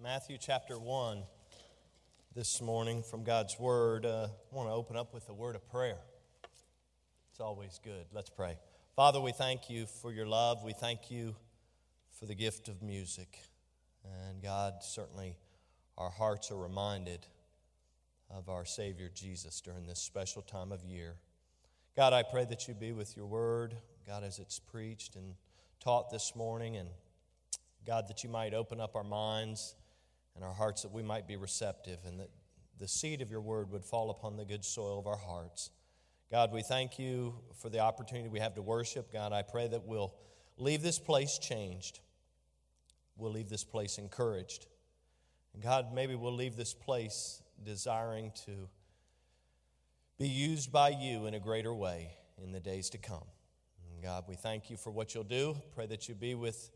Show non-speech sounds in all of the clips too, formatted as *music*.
Matthew chapter 1 this morning from God's Word. Uh, I want to open up with a word of prayer. It's always good. Let's pray. Father, we thank you for your love. We thank you for the gift of music. And God, certainly our hearts are reminded of our Savior Jesus during this special time of year. God, I pray that you be with your word, God, as it's preached and taught this morning, and God, that you might open up our minds and our hearts that we might be receptive and that the seed of your word would fall upon the good soil of our hearts. God, we thank you for the opportunity we have to worship. God, I pray that we'll leave this place changed. We'll leave this place encouraged. And God, maybe we'll leave this place desiring to be used by you in a greater way in the days to come. And God, we thank you for what you'll do. Pray that you be with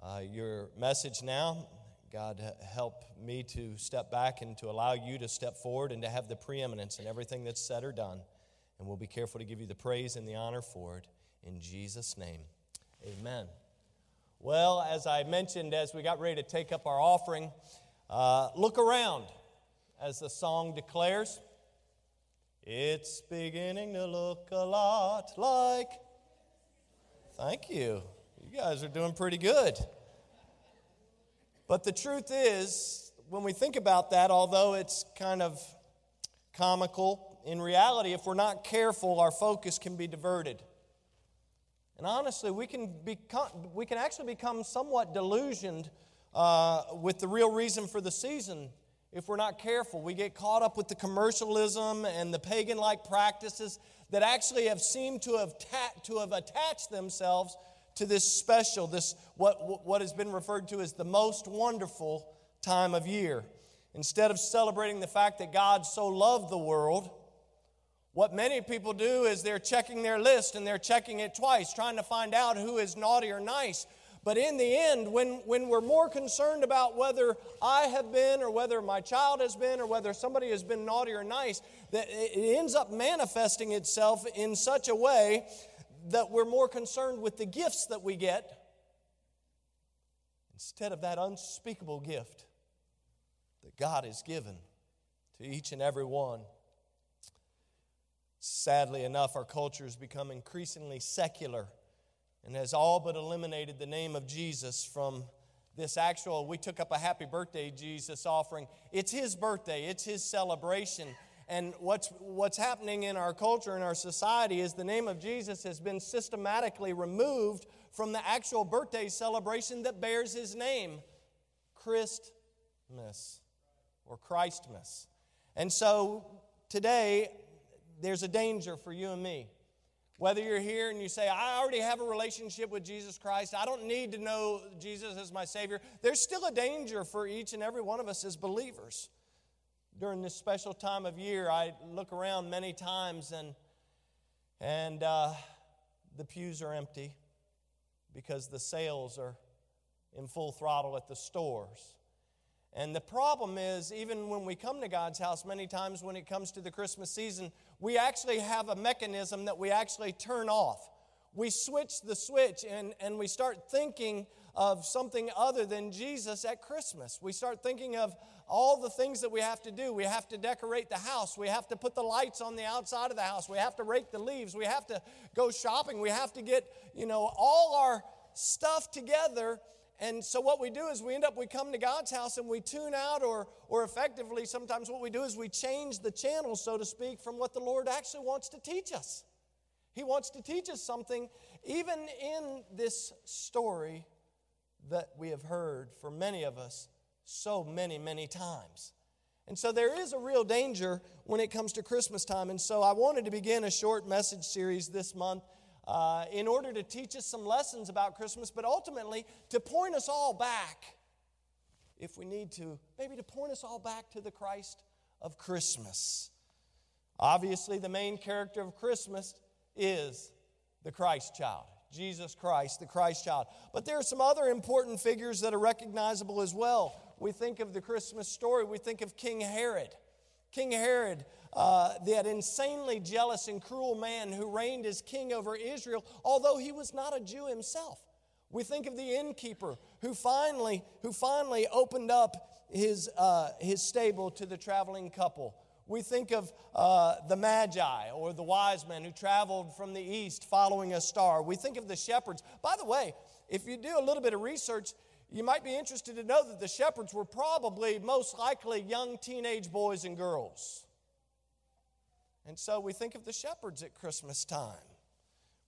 uh, your message now God, help me to step back and to allow you to step forward and to have the preeminence in everything that's said or done. And we'll be careful to give you the praise and the honor for it. In Jesus' name, amen. Well, as I mentioned as we got ready to take up our offering, uh, look around as the song declares. It's beginning to look a lot like. Thank you. You guys are doing pretty good. But the truth is, when we think about that, although it's kind of comical, in reality, if we're not careful, our focus can be diverted. And honestly, we can, become, we can actually become somewhat delusioned uh, with the real reason for the season if we're not careful. We get caught up with the commercialism and the pagan like practices that actually have seemed to have, ta- to have attached themselves to this special, this what, what has been referred to as the most wonderful time of year. Instead of celebrating the fact that God so loved the world, what many people do is they're checking their list and they're checking it twice, trying to find out who is naughty or nice. But in the end, when, when we're more concerned about whether I have been or whether my child has been or whether somebody has been naughty or nice, that it ends up manifesting itself in such a way that we're more concerned with the gifts that we get instead of that unspeakable gift that God has given to each and every one. Sadly enough, our culture has become increasingly secular and has all but eliminated the name of Jesus from this actual. We took up a happy birthday Jesus offering. It's his birthday, it's his celebration. And what's, what's happening in our culture, in our society, is the name of Jesus has been systematically removed from the actual birthday celebration that bears his name Christmas or Christmas. And so today, there's a danger for you and me. Whether you're here and you say, I already have a relationship with Jesus Christ, I don't need to know Jesus as my Savior, there's still a danger for each and every one of us as believers during this special time of year, I look around many times and, and uh, the pews are empty because the sales are in full throttle at the stores. And the problem is, even when we come to God's house, many times when it comes to the Christmas season, we actually have a mechanism that we actually turn off. We switch the switch and, and we start thinking of something other than Jesus at Christmas. We start thinking of all the things that we have to do. We have to decorate the house. We have to put the lights on the outside of the house. We have to rake the leaves. We have to go shopping. We have to get, you know, all our stuff together. And so what we do is we end up, we come to God's house and we tune out, or, or effectively, sometimes what we do is we change the channel, so to speak, from what the Lord actually wants to teach us. He wants to teach us something, even in this story that we have heard for many of us so many, many times. And so there is a real danger when it comes to Christmas time. And so I wanted to begin a short message series this month uh, in order to teach us some lessons about Christmas, but ultimately to point us all back, if we need to, maybe to point us all back to the Christ of Christmas. Obviously, the main character of Christmas is the Christ child. Jesus Christ, the Christ child. But there are some other important figures that are recognizable as well. We think of the Christmas story, we think of King Herod. King Herod, uh, that insanely jealous and cruel man who reigned as king over Israel, although he was not a Jew himself. We think of the innkeeper who finally, who finally opened up his, uh, his stable to the traveling couple. We think of uh, the Magi or the wise men who traveled from the east following a star. We think of the shepherds. By the way, if you do a little bit of research, you might be interested to know that the shepherds were probably most likely young teenage boys and girls. And so we think of the shepherds at Christmas time.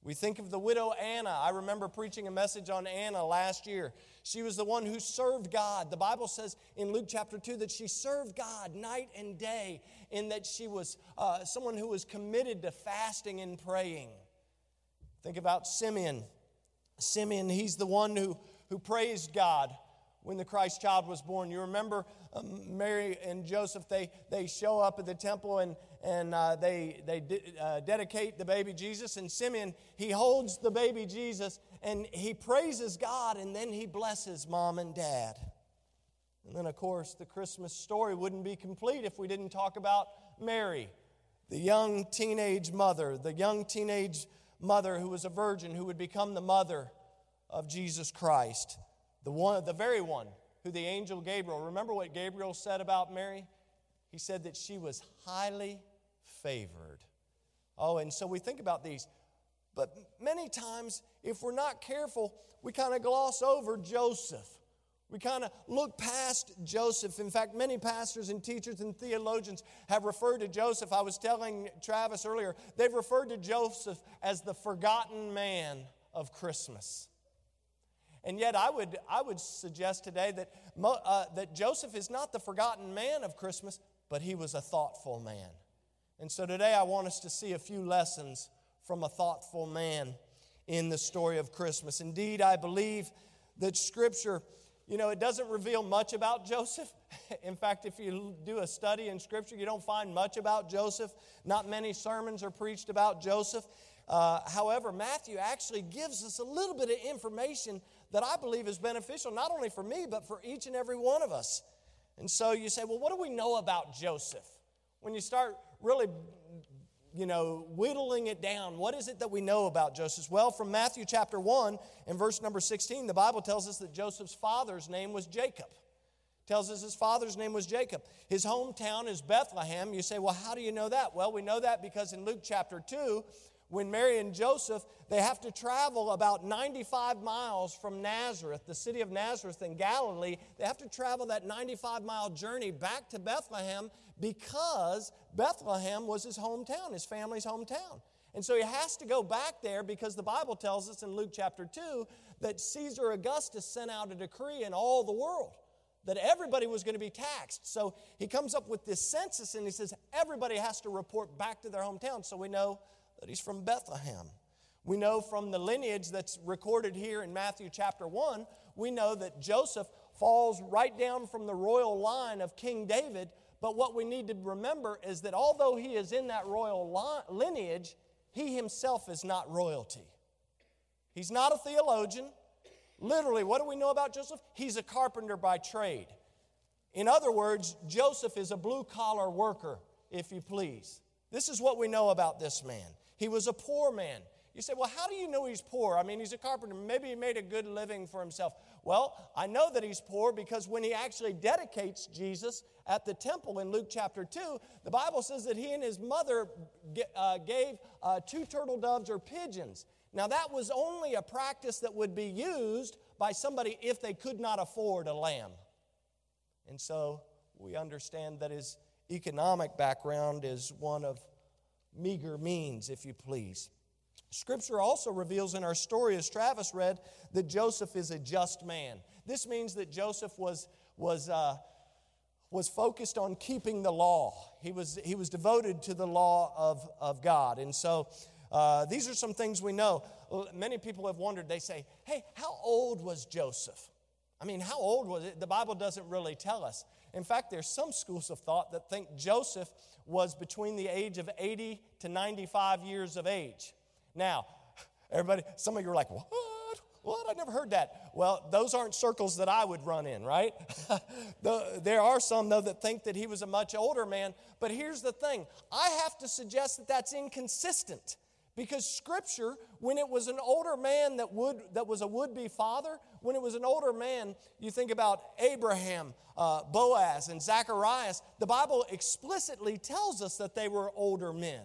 We think of the widow Anna. I remember preaching a message on Anna last year. She was the one who served God. The Bible says in Luke chapter 2 that she served God night and day, in that she was uh, someone who was committed to fasting and praying. Think about Simeon. Simeon, he's the one who, who praised God when the Christ child was born. You remember um, Mary and Joseph, they, they show up at the temple and, and uh, they, they de- uh, dedicate the baby Jesus. And Simeon, he holds the baby Jesus and he praises God and then he blesses mom and dad. Of course, the Christmas story wouldn't be complete if we didn't talk about Mary, the young teenage mother, the young teenage mother who was a virgin who would become the mother of Jesus Christ, the, one, the very one who the angel Gabriel, remember what Gabriel said about Mary? He said that she was highly favored. Oh, and so we think about these. But many times, if we're not careful, we kind of gloss over Joseph. We kind of look past Joseph. In fact, many pastors and teachers and theologians have referred to Joseph. I was telling Travis earlier, they've referred to Joseph as the forgotten man of Christmas. And yet, I would, I would suggest today that, uh, that Joseph is not the forgotten man of Christmas, but he was a thoughtful man. And so today, I want us to see a few lessons from a thoughtful man in the story of Christmas. Indeed, I believe that Scripture, you know, it doesn't reveal much about Joseph. *laughs* in fact, if you do a study in Scripture, you don't find much about Joseph. Not many sermons are preached about Joseph. Uh, however, Matthew actually gives us a little bit of information that I believe is beneficial, not only for me, but for each and every one of us. And so you say, well, what do we know about Joseph? When you start really, you know, whittling it down, what is it that we know about Joseph? Well, from Matthew chapter 1 and verse number 16, the Bible tells us that Joseph's father's name was Jacob. Tells us his father's name was Jacob. His hometown is Bethlehem. You say, well, how do you know that? Well, we know that because in Luke chapter 2, when Mary and Joseph, they have to travel about 95 miles from Nazareth, the city of Nazareth in Galilee. They have to travel that 95 mile journey back to Bethlehem because Bethlehem was his hometown, his family's hometown. And so he has to go back there because the Bible tells us in Luke chapter 2 that Caesar Augustus sent out a decree in all the world that everybody was going to be taxed. So he comes up with this census and he says everybody has to report back to their hometown. So we know that he's from Bethlehem. We know from the lineage that's recorded here in Matthew chapter 1, we know that Joseph falls right down from the royal line of King David. But what we need to remember is that although he is in that royal lineage, he himself is not royalty. He's not a theologian. Literally, what do we know about Joseph? He's a carpenter by trade. In other words, Joseph is a blue collar worker, if you please. This is what we know about this man. He was a poor man. You say, well, how do you know he's poor? I mean, he's a carpenter. Maybe he made a good living for himself. Well, I know that he's poor because when he actually dedicates Jesus at the temple in Luke chapter 2, the Bible says that he and his mother uh, gave uh, two turtle doves or pigeons. Now, that was only a practice that would be used by somebody if they could not afford a lamb. And so we understand that his economic background is one of meager means, if you please. Scripture also reveals in our story, as Travis read, that Joseph is a just man. This means that Joseph was, was, uh, was focused on keeping the law. He was, he was devoted to the law of, of God. And so uh, these are some things we know. Many people have wondered, they say, hey, how old was Joseph? I mean, how old was it? The Bible doesn't really tell us. In fact, there's some schools of thought that think Joseph was between the age of 80 to 95 years of age. Now, everybody, some of you are like, what? What? I never heard that. Well, those aren't circles that I would run in, right? *laughs* there are some, though, that think that he was a much older man. But here's the thing I have to suggest that that's inconsistent Because scripture, when it was an older man that would that was a would-be father, when it was an older man, you think about Abraham, uh, Boaz, and Zacharias, the Bible explicitly tells us that they were older men.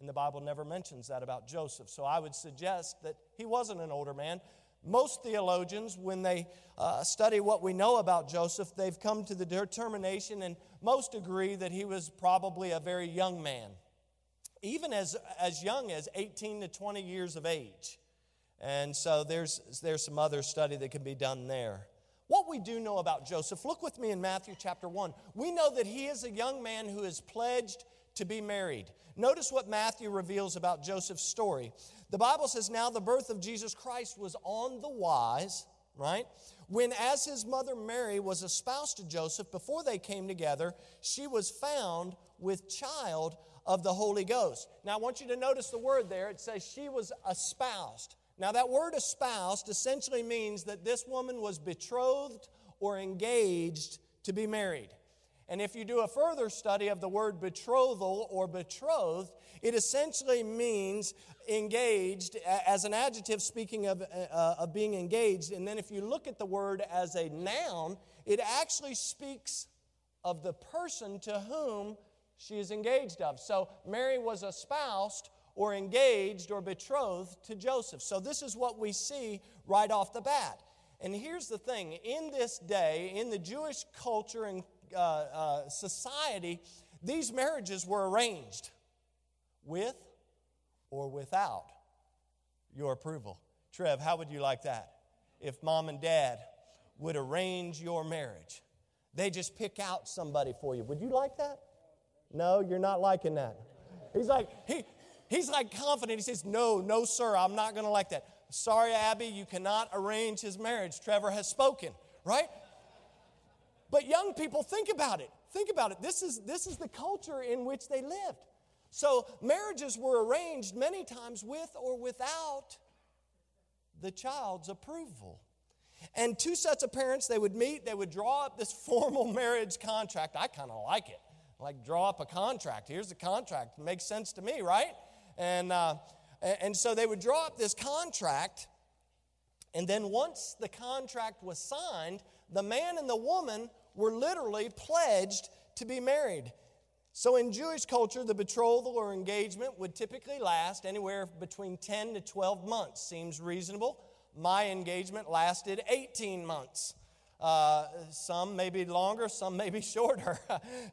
And the Bible never mentions that about Joseph. So I would suggest that he wasn't an older man. Most theologians, when they uh, study what we know about Joseph, they've come to the determination, and most agree that he was probably a very young man even as, as young as 18 to 20 years of age. And so there's, there's some other study that can be done there. What we do know about Joseph, look with me in Matthew chapter 1. We know that he is a young man who is pledged to be married. Notice what Matthew reveals about Joseph's story. The Bible says, Now the birth of Jesus Christ was on the wise, right? When, as his mother Mary was espoused to Joseph, before they came together, she was found with child of the Holy Ghost. Now, I want you to notice the word there. It says she was espoused. Now, that word espoused essentially means that this woman was betrothed or engaged to be married. And if you do a further study of the word betrothal or betrothed, it essentially means engaged as an adjective speaking of, uh, of being engaged. And then if you look at the word as a noun, it actually speaks of the person to whom she is engaged of. So Mary was espoused or engaged or betrothed to Joseph. So this is what we see right off the bat. And here's the thing in this day, in the Jewish culture and uh, uh, society, these marriages were arranged with or without your approval. Trev, how would you like that? If mom and dad would arrange your marriage, they just pick out somebody for you. Would you like that? No, you're not liking that. He's like, he, he's like confident. He says, No, no, sir, I'm not going to like that. Sorry, Abby, you cannot arrange his marriage. Trevor has spoken, right? Young people, think about it. Think about it. This is, this is the culture in which they lived. So marriages were arranged many times with or without the child's approval. And two sets of parents, they would meet, they would draw up this *laughs* formal marriage contract. I kind of like it like draw up a contract. Here's the contract. It makes sense to me, right? And, uh, and so they would draw up this contract. And then once the contract was signed, the man and the woman were literally pledged to be married. So in Jewish culture, the betrothal or engagement would typically last anywhere between 10 to 12 months. Seems reasonable. My engagement lasted 18 months. Uh, some may be longer, some may be *laughs* shorter.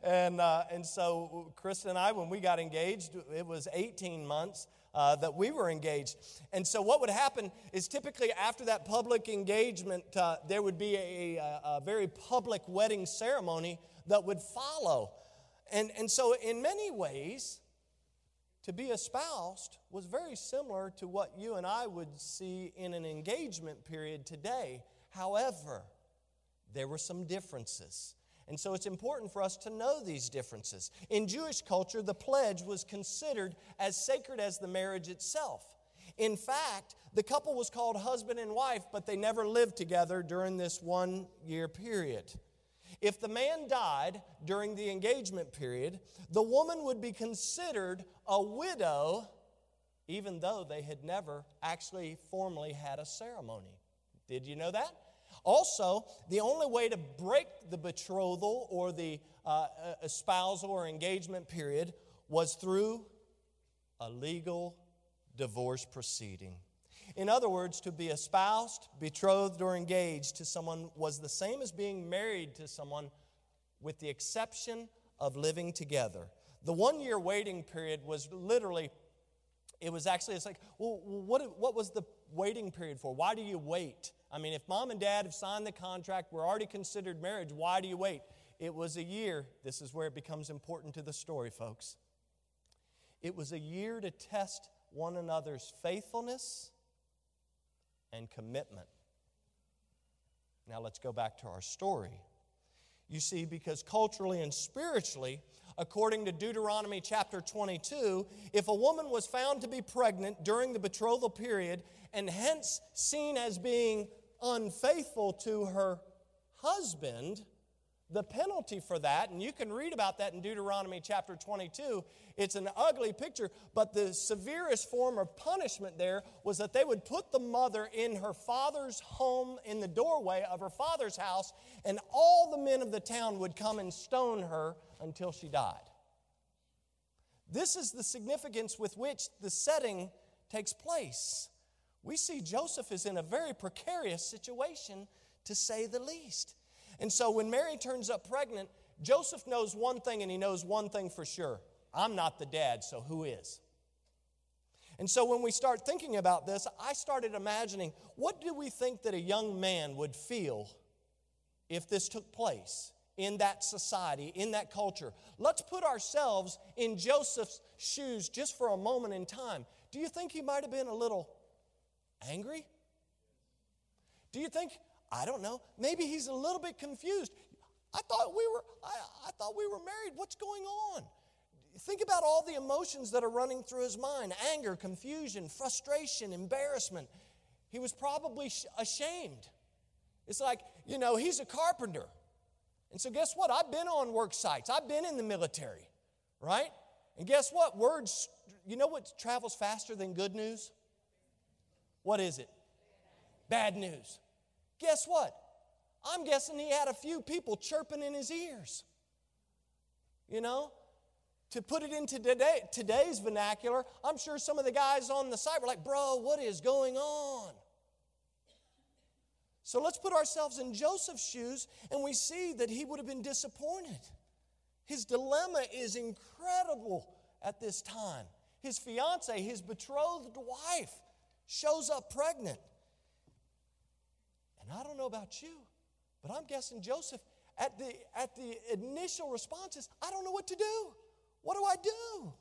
and, uh, and so, Krista and I, when we got engaged, it was 18 months. Uh, that we were engaged. And so, what would happen is typically after that public engagement, uh, there would be a, a, a, very public wedding ceremony that would follow. And, and so, in many ways, to be espoused was very similar to what you and I would see in an engagement period today. However, there were some differences. And so it's important for us to know these differences. In Jewish culture, the pledge was considered as sacred as the marriage itself. In fact, the couple was called husband and wife, but they never lived together during this one year period. If the man died during the engagement period, the woman would be considered a widow, even though they had never actually formally had a ceremony. Did you know that? Also, the only way to break the betrothal or the uh, espousal or engagement period was through a legal divorce proceeding. In other words, to be espoused, betrothed, or engaged to someone was the same as being married to someone, with the exception of living together. The one year waiting period was literally, it was actually, it's like, well, what, what was the waiting period for? Why do you wait? I mean, if mom and dad have signed the contract, we're already considered marriage, why do you wait? It was a year. This is where it becomes important to the story, folks. It was a year to test one another's faithfulness and commitment. Now let's go back to our story. You see, because culturally and spiritually, according to Deuteronomy chapter 22, if a woman was found to be pregnant during the betrothal period and hence seen as being unfaithful to her husband, The penalty for that, and you can read about that in Deuteronomy chapter 22, it's an ugly picture, but the severest form of punishment there was that they would put the mother in her father's home in the doorway of her father's house, and all the men of the town would come and stone her until she died. This is the significance with which the setting takes place. We see Joseph is in a very precarious situation, to say the least. And so when Mary turns up pregnant, Joseph knows one thing and he knows one thing for sure I'm not the dad, so who is? And so when we start thinking about this, I started imagining what do we think that a young man would feel if this took place in that society, in that culture? Let's put ourselves in Joseph's shoes just for a moment in time. Do you think he might have been a little angry? Do you think I don't know. Maybe he's a little bit confused. I thought we were, I, I thought we were married. What's going on? Think about all the emotions that are running through his mind anger, confusion, frustration, embarrassment. He was probably ashamed. It's like, you know, he's a carpenter. And so, guess what? I've been on work sites, I've been in the military, right? And guess what? Words, you know what travels faster than good news? What is it? Bad news. Guess what? I'm guessing he had a few people chirping in his ears. You know? To put it into today, today's vernacular, I'm sure some of the guys on the site were like, Bro, what is going on? So let's put ourselves in Joseph's shoes and we see that he would have been disappointed. His dilemma is incredible at this time. His fiance, his betrothed wife, shows up pregnant. And I don't know about you, but I'm guessing Joseph, at the, at the initial responses, I don't know what to do. What do I do?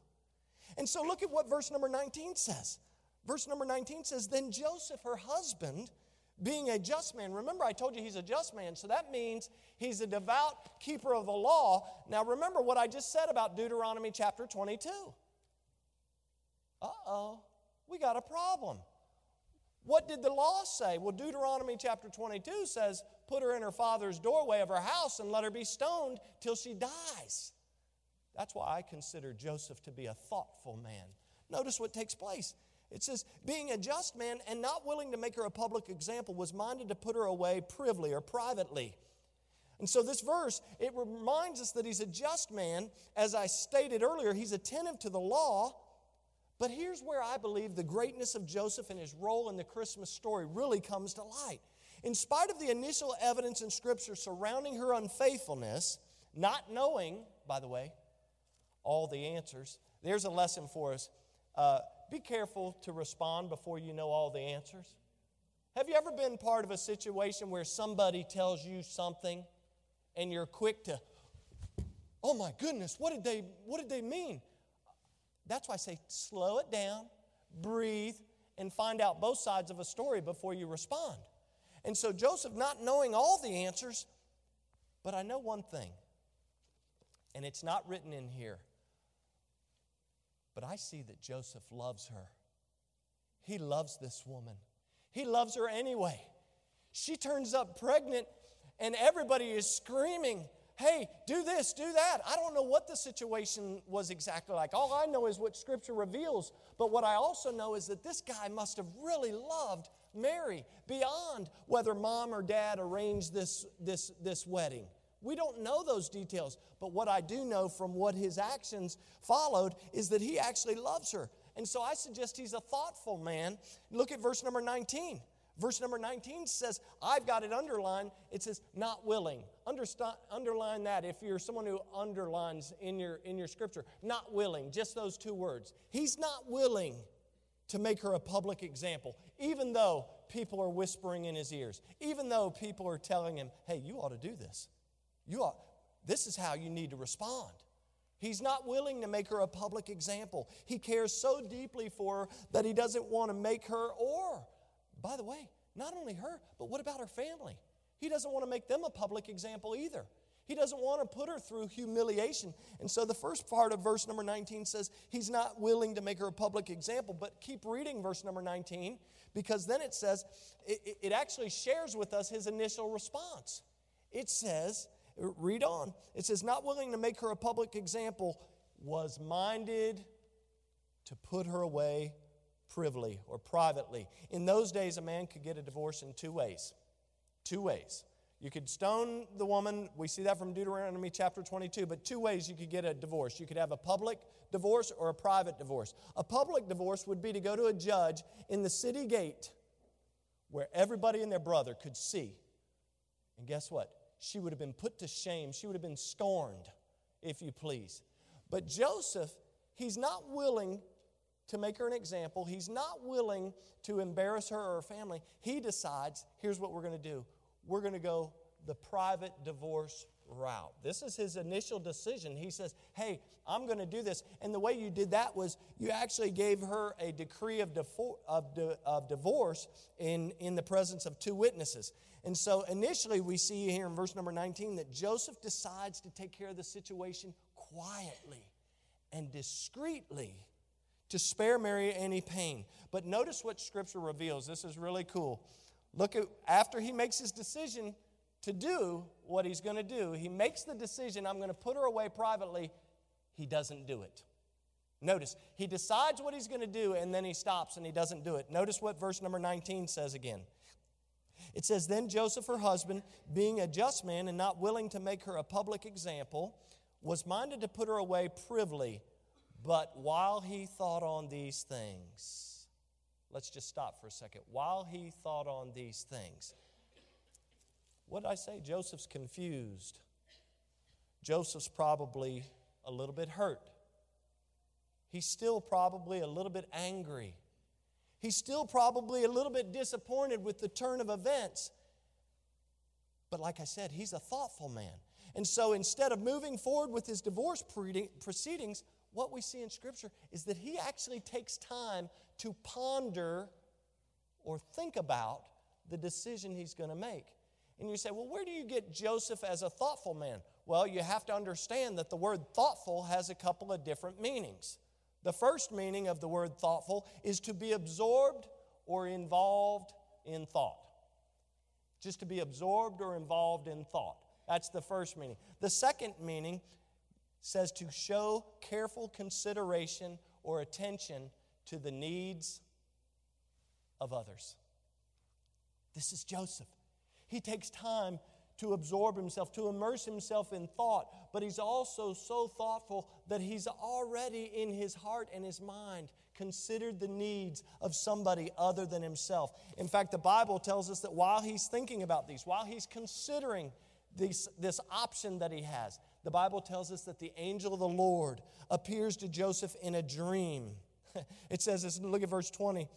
And so look at what verse number 19 says. Verse number 19 says, Then Joseph, her husband, being a just man, remember I told you he's a just man, so that means he's a devout keeper of the law. Now remember what I just said about Deuteronomy chapter 22. Uh oh, we got a problem. What did the law say? Well, Deuteronomy chapter 22 says, Put her in her father's doorway of her house and let her be stoned till she dies. That's why I consider Joseph to be a thoughtful man. Notice what takes place. It says, being a just man and not willing to make her a public example, was minded to put her away privily or privately. And so, this verse, it reminds us that he's a just man. As I stated earlier, he's attentive to the law, but here's where I believe the greatness of Joseph and his role in the Christmas story really comes to light. In spite of the initial evidence in Scripture surrounding her unfaithfulness, not knowing, by the way, all the answers, there's a lesson for us. Uh, be careful to respond before you know all the answers. Have you ever been part of a situation where somebody tells you something and you're quick to, oh my goodness, what did they, what did they mean? That's why I say slow it down, breathe, and find out both sides of a story before you respond. And so Joseph, not knowing all the answers, but I know one thing, and it's not written in here, but I see that Joseph loves her. He loves this woman, he loves her anyway. She turns up pregnant, and everybody is screaming, hey, do this, do that. I don't know what the situation was exactly like. All I know is what Scripture reveals. But what I also know is that this guy must have really loved Mary beyond whether mom or dad arranged this, this, this wedding. We don't know those details. But what I do know from what his actions followed is that he actually loves her. And so I suggest he's a thoughtful man. Look at verse number 19. Verse number 19 says, I've got it underlined. It says, not willing. Underline that if you're someone who underlines in your, in your scripture. Not willing, just those two words. He's not willing to make her a public example, even though people are whispering in his ears, even though people are telling him, hey, you ought to do this. You ought, this is how you need to respond. He's not willing to make her a public example. He cares so deeply for her that he doesn't want to make her or by the way, not only her, but what about her family? He doesn't want to make them a public example either. He doesn't want to put her through humiliation. And so the first part of verse number 19 says he's not willing to make her a public example. But keep reading verse number 19 because then it says, it, it actually shares with us his initial response. It says, Read on. It says, not willing to make her a public example, was minded to put her away privily or privately. In those days, a man could get a divorce in two ways. Two ways. You could stone the woman. We see that from Deuteronomy chapter 22. But two ways you could get a divorce. You could have a public divorce or a private divorce. A public divorce would be to go to a judge in the city gate where everybody and their brother could see. And guess what? She would have been put to shame. She would have been scorned, if you please. But Joseph, he's not willing to make her an example. He's not willing to embarrass her or her family. He decides here's what we're going to do we're going to go the private divorce route. This is his initial decision. He says, Hey, I'm going to do this. And the way you did that was you actually gave her a decree of, of, di- of divorce in, in the presence of two witnesses. And so initially, we see here in verse number 19 that Joseph decides to take care of the situation quietly and discreetly to spare Mary any pain. But notice what Scripture reveals. This is really cool. Look at after he makes his decision to do what he's going to do, he makes the decision, I'm going to put her away privately. He doesn't do it. Notice, he decides what he's going to do and then he stops and he doesn't do it. Notice what verse number 19 says again. It says, Then Joseph, her husband, being a just man and not willing to make her a public example, was minded to put her away privily. But while he thought on these things, let's just stop for a second. While he thought on these things, what did I say? Joseph's confused. Joseph's probably a little bit hurt. He's still probably a little bit angry. He's still probably a little bit disappointed with the turn of events. But like I said, he's a thoughtful man. And so instead of moving forward with his divorce proceedings, what we see in Scripture is that he actually takes time to ponder or think about the decision he's going to make. And you say, well, where do you get Joseph as a thoughtful man? Well, you have to understand that the word thoughtful has a couple of different meanings. The first meaning of the word thoughtful is to be absorbed or involved in thought. Just to be absorbed or involved in thought. That's the first meaning. The second meaning says to show careful consideration or attention to the needs of others. This is Joseph. He takes time to absorb himself, to immerse himself in thought, but he's also so thoughtful that he's already in his heart and his mind considered the needs of somebody other than himself. In fact, the Bible tells us that while he's thinking about these, while he's considering this, this option that he has, the Bible tells us that the angel of the Lord appears to Joseph in a dream. *laughs* it says this, look at verse 20.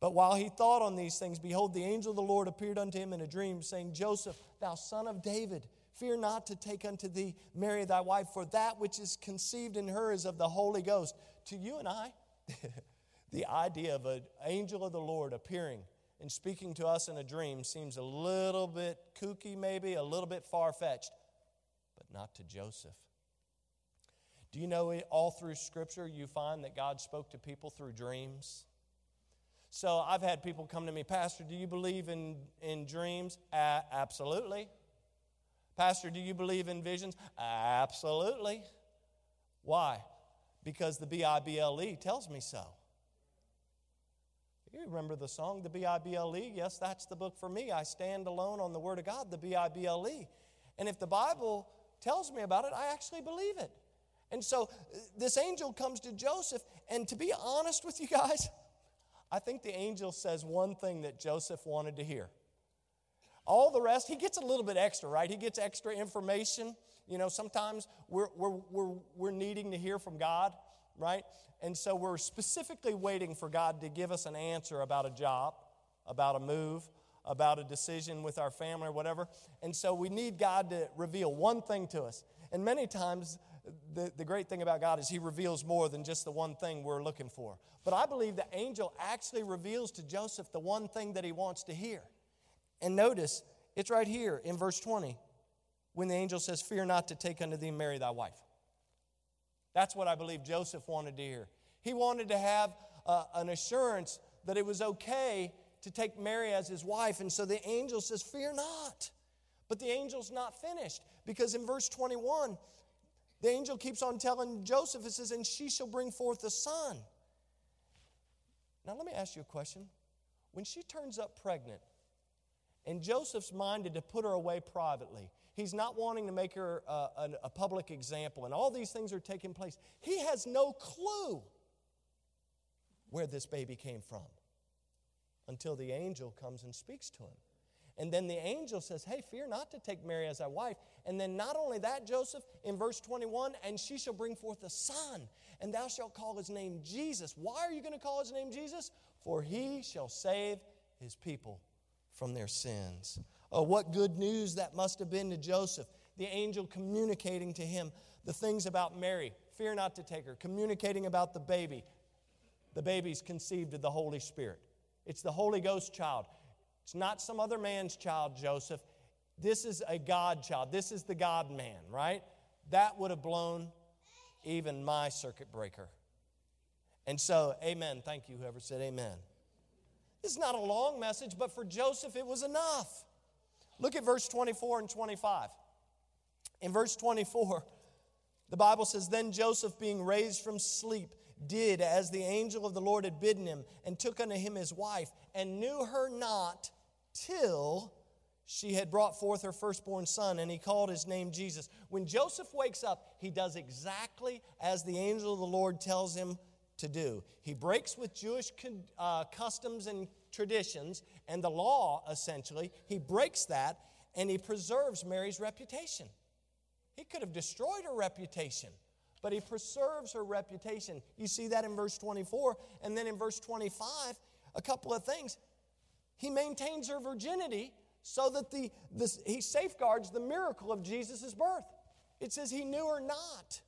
But while he thought on these things, behold, the angel of the Lord appeared unto him in a dream, saying, Joseph, thou son of David, fear not to take unto thee Mary thy wife, for that which is conceived in her is of the Holy Ghost. To you and I, *laughs* the idea of an angel of the Lord appearing and speaking to us in a dream seems a little bit kooky, maybe, a little bit far fetched, but not to Joseph. Do you know all through Scripture you find that God spoke to people through dreams? So I've had people come to me, Pastor, do you believe in, in dreams? Absolutely. Pastor, do you believe in visions? Absolutely. Why? Because the B I B L E tells me so. You remember the song, the B I B L E? Yes, that's the book for me. I stand alone on the Word of God, the B I B L E. And if the Bible tells me about it, I actually believe it. And so uh, this angel comes to Joseph, and to be honest with you guys, I think the angel says one thing that Joseph wanted to hear. All the rest, he gets a little bit extra, right? He gets extra information. You know, sometimes we're, we're, we're, we're needing to hear from God, right? And so we're specifically waiting for God to give us an answer about a job, about a move, about a decision with our family or whatever. And so we need God to reveal one thing to us. And many times the, the great thing about God is He reveals more than just the one thing we're looking for. But I believe the angel actually reveals to Joseph the one thing that he wants to hear. And notice, it's right here in verse 20 when the angel says, Fear not to take unto thee Mary thy wife. That's what I believe Joseph wanted to hear. He wanted to have uh, an assurance that it was okay to take Mary as his wife. And so the angel says, Fear not. But the angel's not finished because in verse 21, the angel keeps on telling Joseph, it says, And she shall bring forth a son. Now, let me ask you a question. When she turns up pregnant, and Joseph's minded to put her away privately, he's not wanting to make her uh, a, a, a public example, and all these things are taking place. He has no clue where this baby came from until the angel comes and speaks to him. And then the angel says, Hey, fear not to take Mary as thy wife. And then not only that, Joseph, in verse 21, and she shall bring forth a son, and thou shalt call his name Jesus. Why are you going to call his name Jesus? For he shall save his people from their sins. Oh, what good news that must have been to Joseph. The angel communicating to him the things about Mary. Fear not to take her. Communicating about the baby. The baby's conceived of the Holy Spirit. It's the Holy Ghost child. It's not some other man's child, Joseph. This is a God child. This is the God man, right? That would have blown even my circuit breaker. And so, amen. Thank you, whoever said amen. This is not a long message, but for Joseph, it was enough. Look at verse 24 and 25. In verse 24, the Bible says, Then Joseph, being raised from sleep, did as the angel of the Lord had bidden him, and took unto him his wife, and knew her not till she had brought forth her firstborn son, and he called his name Jesus. When Joseph wakes up, he does exactly as the angel of the Lord tells him to do. He breaks with Jewish uh, customs and traditions and the law, essentially. He breaks that, and he preserves Mary's reputation. He could have destroyed her reputation, but he preserves her reputation. You see that in verse 24. And then in verse 25, a couple of things. He maintains her virginity so that the, this, he safeguards the miracle of Jesus' birth. It says he knew her not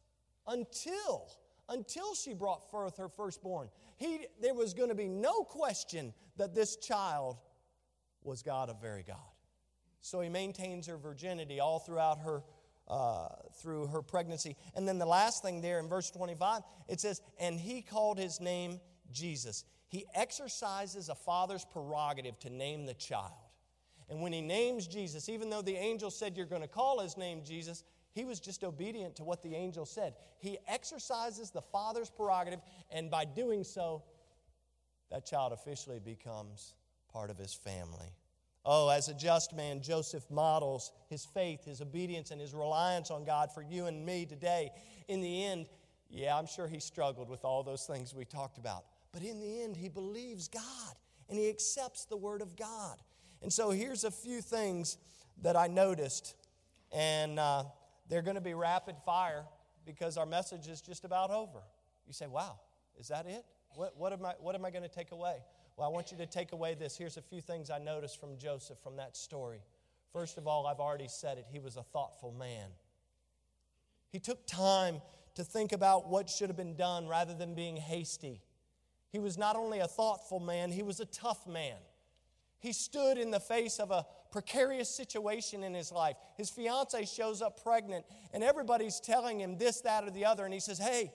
until until she brought forth her firstborn. He, there was going to be no question that this child was God of very God. So he maintains her virginity all throughout her uh, through her pregnancy. And then the last thing there in verse 25, it says, And he called his name Jesus. He exercises a father's prerogative to name the child. And when he names Jesus, even though the angel said you're going to call his name Jesus, he was just obedient to what the angel said. He exercises the father's prerogative, and by doing so, that child officially becomes part of his family. Oh, as a just man, Joseph models his faith, his obedience, and his reliance on God for you and me today. In the end, yeah, I'm sure he struggled with all those things we talked about. But in the end, he believes God and he accepts the word of God. And so here's a few things that I noticed. And uh, they're going to be rapid fire because our message is just about over. You say, wow, is that it? What, what am I, what am I going to take away? Well, I want you to take away this. Here's a few things I noticed from Joseph from that story. First of all, I've already said it, he was a thoughtful man. He took time to think about what should have been done rather than being hasty. He was not only a thoughtful man, he was a tough man. He stood in the face of a precarious situation in his life. His fiance shows up pregnant, and everybody's telling him this, that, or the other. And he says, Hey,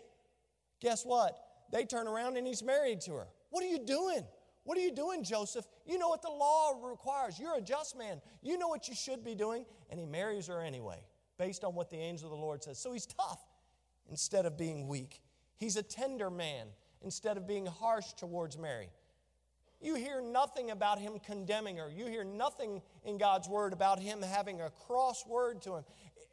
guess what? They turn around and he's married to her. What are you doing? What are you doing, Joseph? You know what the law requires. You're a just man. You know what you should be doing. And he marries her anyway, based on what the angel of the Lord says. So he's tough instead of being weak. He's a tender man instead of being harsh towards Mary. You hear nothing about him condemning her. You hear nothing in God's word about him having a cross word to him.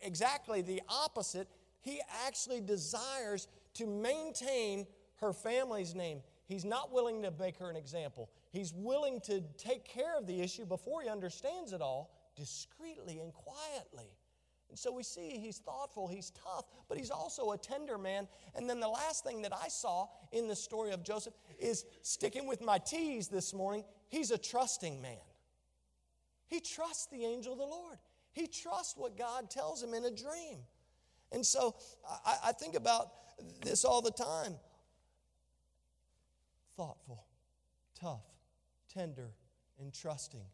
Exactly the opposite. He actually desires to maintain her family's name. He's not willing to make her an example. He's willing to take care of the issue before he understands it all discreetly and quietly. And so we see he's thoughtful, he's tough, but he's also a tender man. And then the last thing that I saw in the story of Joseph is sticking with my T's this morning, he's a trusting man. He trusts the angel of the Lord, he trusts what God tells him in a dream. And so I, I think about this all the time thoughtful, tough, tender, and trusting.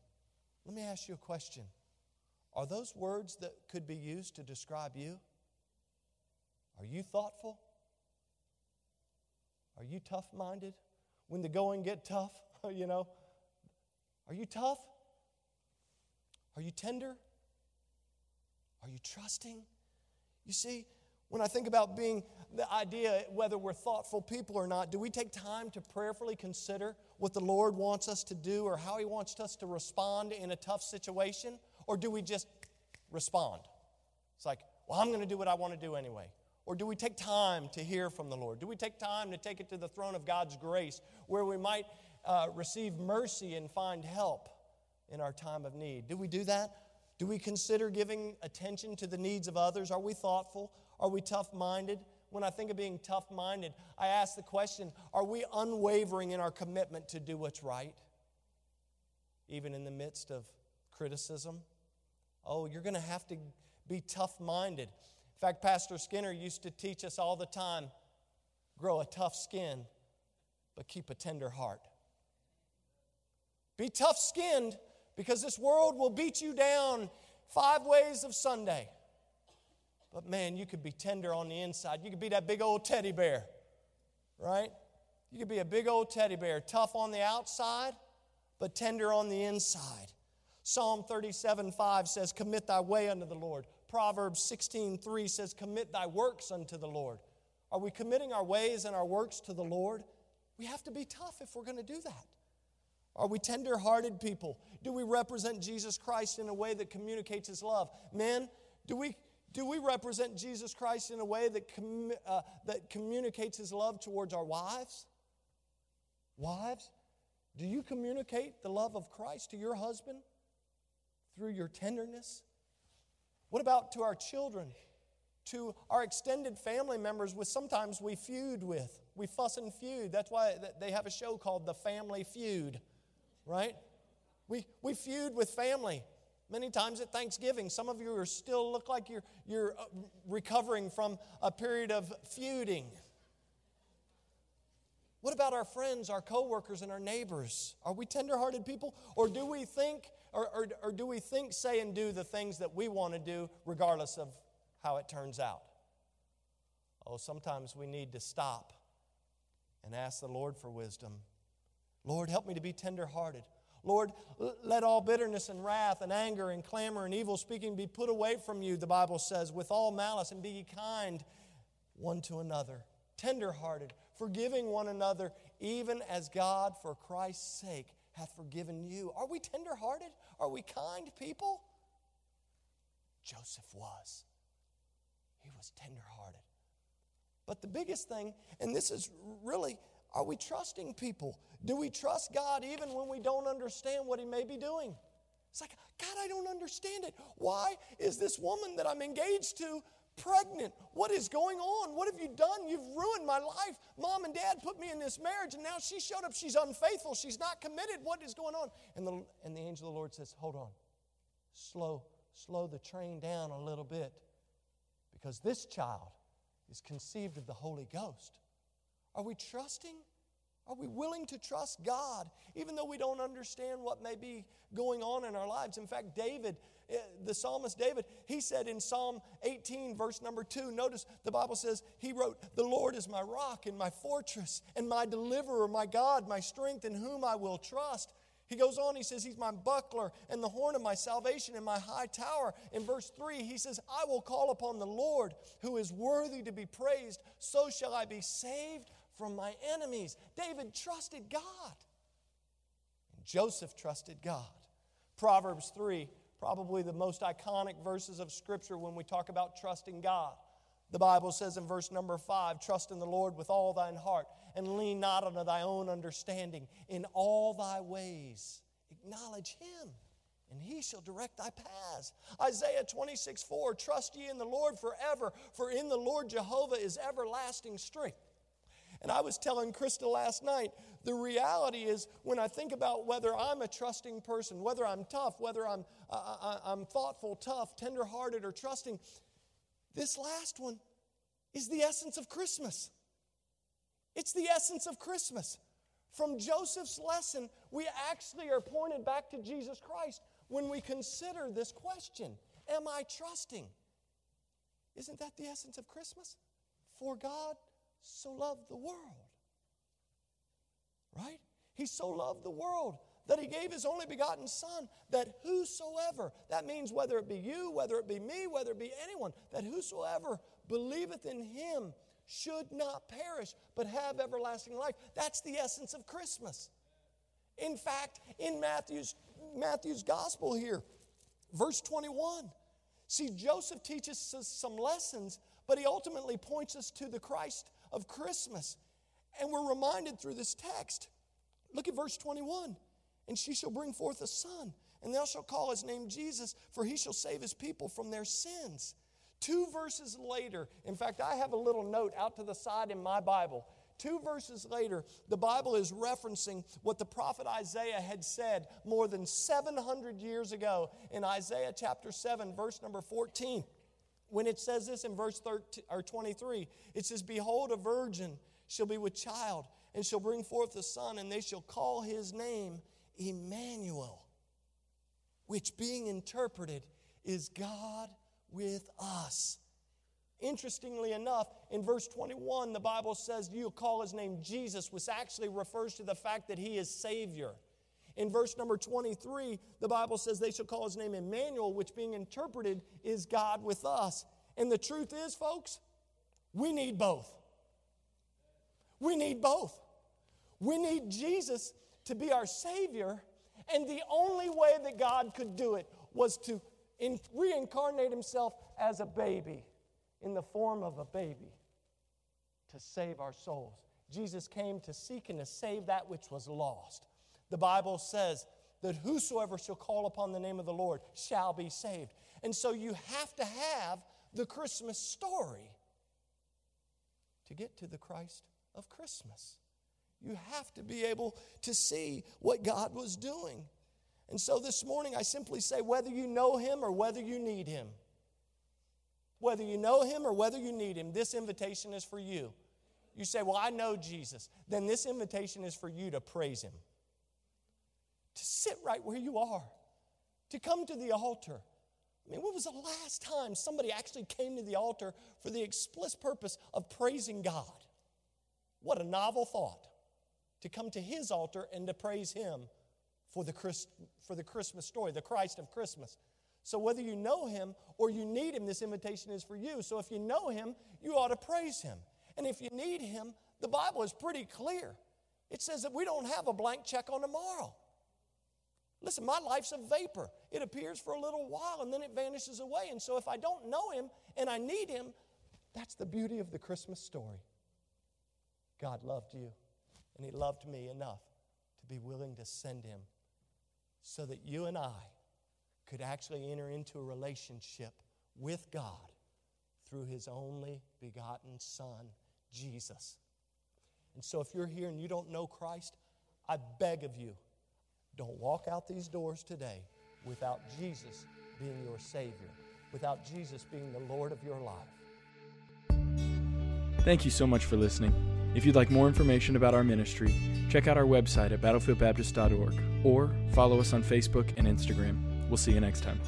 Let me ask you a question. Are those words that could be used to describe you? Are you thoughtful? Are you tough minded? When the going get tough, *laughs* you know, are you tough? Are you tender? Are you trusting? You see, when I think about being the idea whether we're thoughtful people or not, do we take time to prayerfully consider what the Lord wants us to do or how He wants us to respond in a tough situation? Or do we just respond? It's like, well, I'm going to do what I want to do anyway. Or do we take time to hear from the Lord? Do we take time to take it to the throne of God's grace where we might uh, receive mercy and find help in our time of need? Do we do that? Do we consider giving attention to the needs of others? Are we thoughtful? Are we tough minded? When I think of being tough minded, I ask the question are we unwavering in our commitment to do what's right? Even in the midst of criticism? Oh, you're going to have to be tough minded. In fact, Pastor Skinner used to teach us all the time grow a tough skin, but keep a tender heart. Be tough skinned because this world will beat you down five ways of Sunday. But man, you could be tender on the inside. You could be that big old teddy bear, right? You could be a big old teddy bear, tough on the outside, but tender on the inside. Psalm 37 5 says, Commit thy way unto the Lord. Proverbs 16 3 says, Commit thy works unto the Lord. Are we committing our ways and our works to the Lord? We have to be tough if we're going to do that. Are we tender hearted people? Do we represent Jesus Christ in a way that communicates his love? Men, do we, do we represent Jesus Christ in a way that, com- uh, that communicates his love towards our wives? Wives, do you communicate the love of Christ to your husband through your tenderness? What about to our children, to our extended family members, with sometimes we feud with? We fuss and feud. That's why they have a show called The Family Feud right? We, we feud with family many times at Thanksgiving. Some of you are still look like you're, you're uh, recovering from a period of feuding. What about our friends, our coworkers, and our neighbors? Are we tenderhearted people? Or do we think, or, or, or do we think, say, and do the things that we want to do regardless of how it turns out? Oh, sometimes we need to stop and ask the Lord for wisdom Lord, help me to be tenderhearted. Lord, let all bitterness and wrath and anger and clamor and evil speaking be put away from you, the Bible says, with all malice, and be ye kind one to another, tenderhearted, forgiving one another, even as God, for Christ's sake, hath forgiven you. Are we tenderhearted? Are we kind people? Joseph was. He was tenderhearted. But the biggest thing, and this is really are we trusting people? Do we trust God even when we don't understand what He may be doing? It's like, God, I don't understand it. Why is this woman that I'm engaged to pregnant? What is going on? What have you done? You've ruined my life. Mom and dad put me in this marriage, and now she showed up. She's unfaithful. She's not committed. What is going on? And the, and the angel of the Lord says, Hold on. Slow, slow the train down a little bit because this child is conceived of the Holy Ghost. Are we trusting? Are we willing to trust God even though we don't understand what may be going on in our lives? In fact, David, eh, the psalmist David, he said in Psalm 18, verse number 2, notice the Bible says, he wrote, The Lord is my rock and my fortress and my deliverer, my God, my strength, in whom I will trust. He goes on, he says, He's my buckler and the horn of my salvation and my high tower. In verse 3, he says, I will call upon the Lord who is worthy to be praised. So shall I be saved from my enemies. David trusted God. Joseph trusted God. Proverbs 3, probably the most iconic verses of Scripture when we talk about trusting God. The Bible says in verse number 5 Trust in the Lord with all thine heart, and lean not unto thy own understanding. In all thy ways, acknowledge him and he shall direct thy paths. Isaiah 26, 4, trust ye in the Lord forever, for in the Lord Jehovah is everlasting strength. And I was telling Krista last night, the reality is when I think about whether I'm a trusting person, whether I'm tough, whether I'm, uh, I'm thoughtful, tough, tenderhearted, or trusting, this last one is the essence of Christmas. It's the essence of Christmas. From Joseph's lesson, we actually are pointed back to Jesus Christ when we consider this question Am I trusting? Isn't that the essence of Christmas? For God so loved the world. Right? He so loved the world that he gave his only begotten Son, that whosoever, that means whether it be you, whether it be me, whether it be anyone, that whosoever believeth in him should not perish, but have everlasting life. That's the essence of Christmas. In fact, in Matthew's, Matthew's gospel here, verse 21, see, Joseph teaches us some lessons, but he ultimately points us to the Christ of Christmas. And we're reminded through this text. Look at verse 21. And she shall bring forth a son, and thou shalt call his name Jesus, for he shall save his people from their sins. Two verses later, in fact, I have a little note out to the side in my Bible. Two verses later, the Bible is referencing what the prophet Isaiah had said more than 700 years ago in Isaiah chapter 7, verse number 14. When it says this in verse 13, or 23, it says, Behold, a virgin shall be with child, and shall bring forth a son, and they shall call his name Emmanuel, which being interpreted is God with us. Interestingly enough, in verse 21, the Bible says you'll call his name Jesus, which actually refers to the fact that he is Savior. In verse number 23, the Bible says they shall call his name Emmanuel, which being interpreted is God with us. And the truth is, folks, we need both. We need both. We need Jesus to be our Savior, and the only way that God could do it was to in, reincarnate himself as a baby in the form of a baby to save our souls. Jesus came to seek and to save that which was lost. The Bible says that whosoever shall call upon the name of the Lord shall be saved. And so you have to have the Christmas story to get to the Christ of Christmas. You have to be able to see what God was doing. And so this morning, I simply say whether you know him or whether you need him, whether you know him or whether you need him, this invitation is for you. You say, Well, I know Jesus. Then this invitation is for you to praise him, to sit right where you are, to come to the altar. I mean, when was the last time somebody actually came to the altar for the explicit purpose of praising God? What a novel thought to come to his altar and to praise him for the, Christ, for the Christmas story, the Christ of Christmas. So, whether you know him or you need him, this invitation is for you. So, if you know him, you ought to praise him. And if you need him, the Bible is pretty clear. It says that we don't have a blank check on tomorrow. Listen, my life's a vapor. It appears for a little while and then it vanishes away. And so, if I don't know him and I need him, that's the beauty of the Christmas story. God loved you, and he loved me enough to be willing to send him so that you and I could actually enter into a relationship with God through his only begotten Son, Jesus. And so, if you're here and you don't know Christ, I beg of you, don't walk out these doors today without Jesus being your Savior, without Jesus being the Lord of your life. Thank you so much for listening. If you'd like more information about our ministry, check out our website at battlefieldbaptist.org or follow us on Facebook and Instagram. We'll see you next time.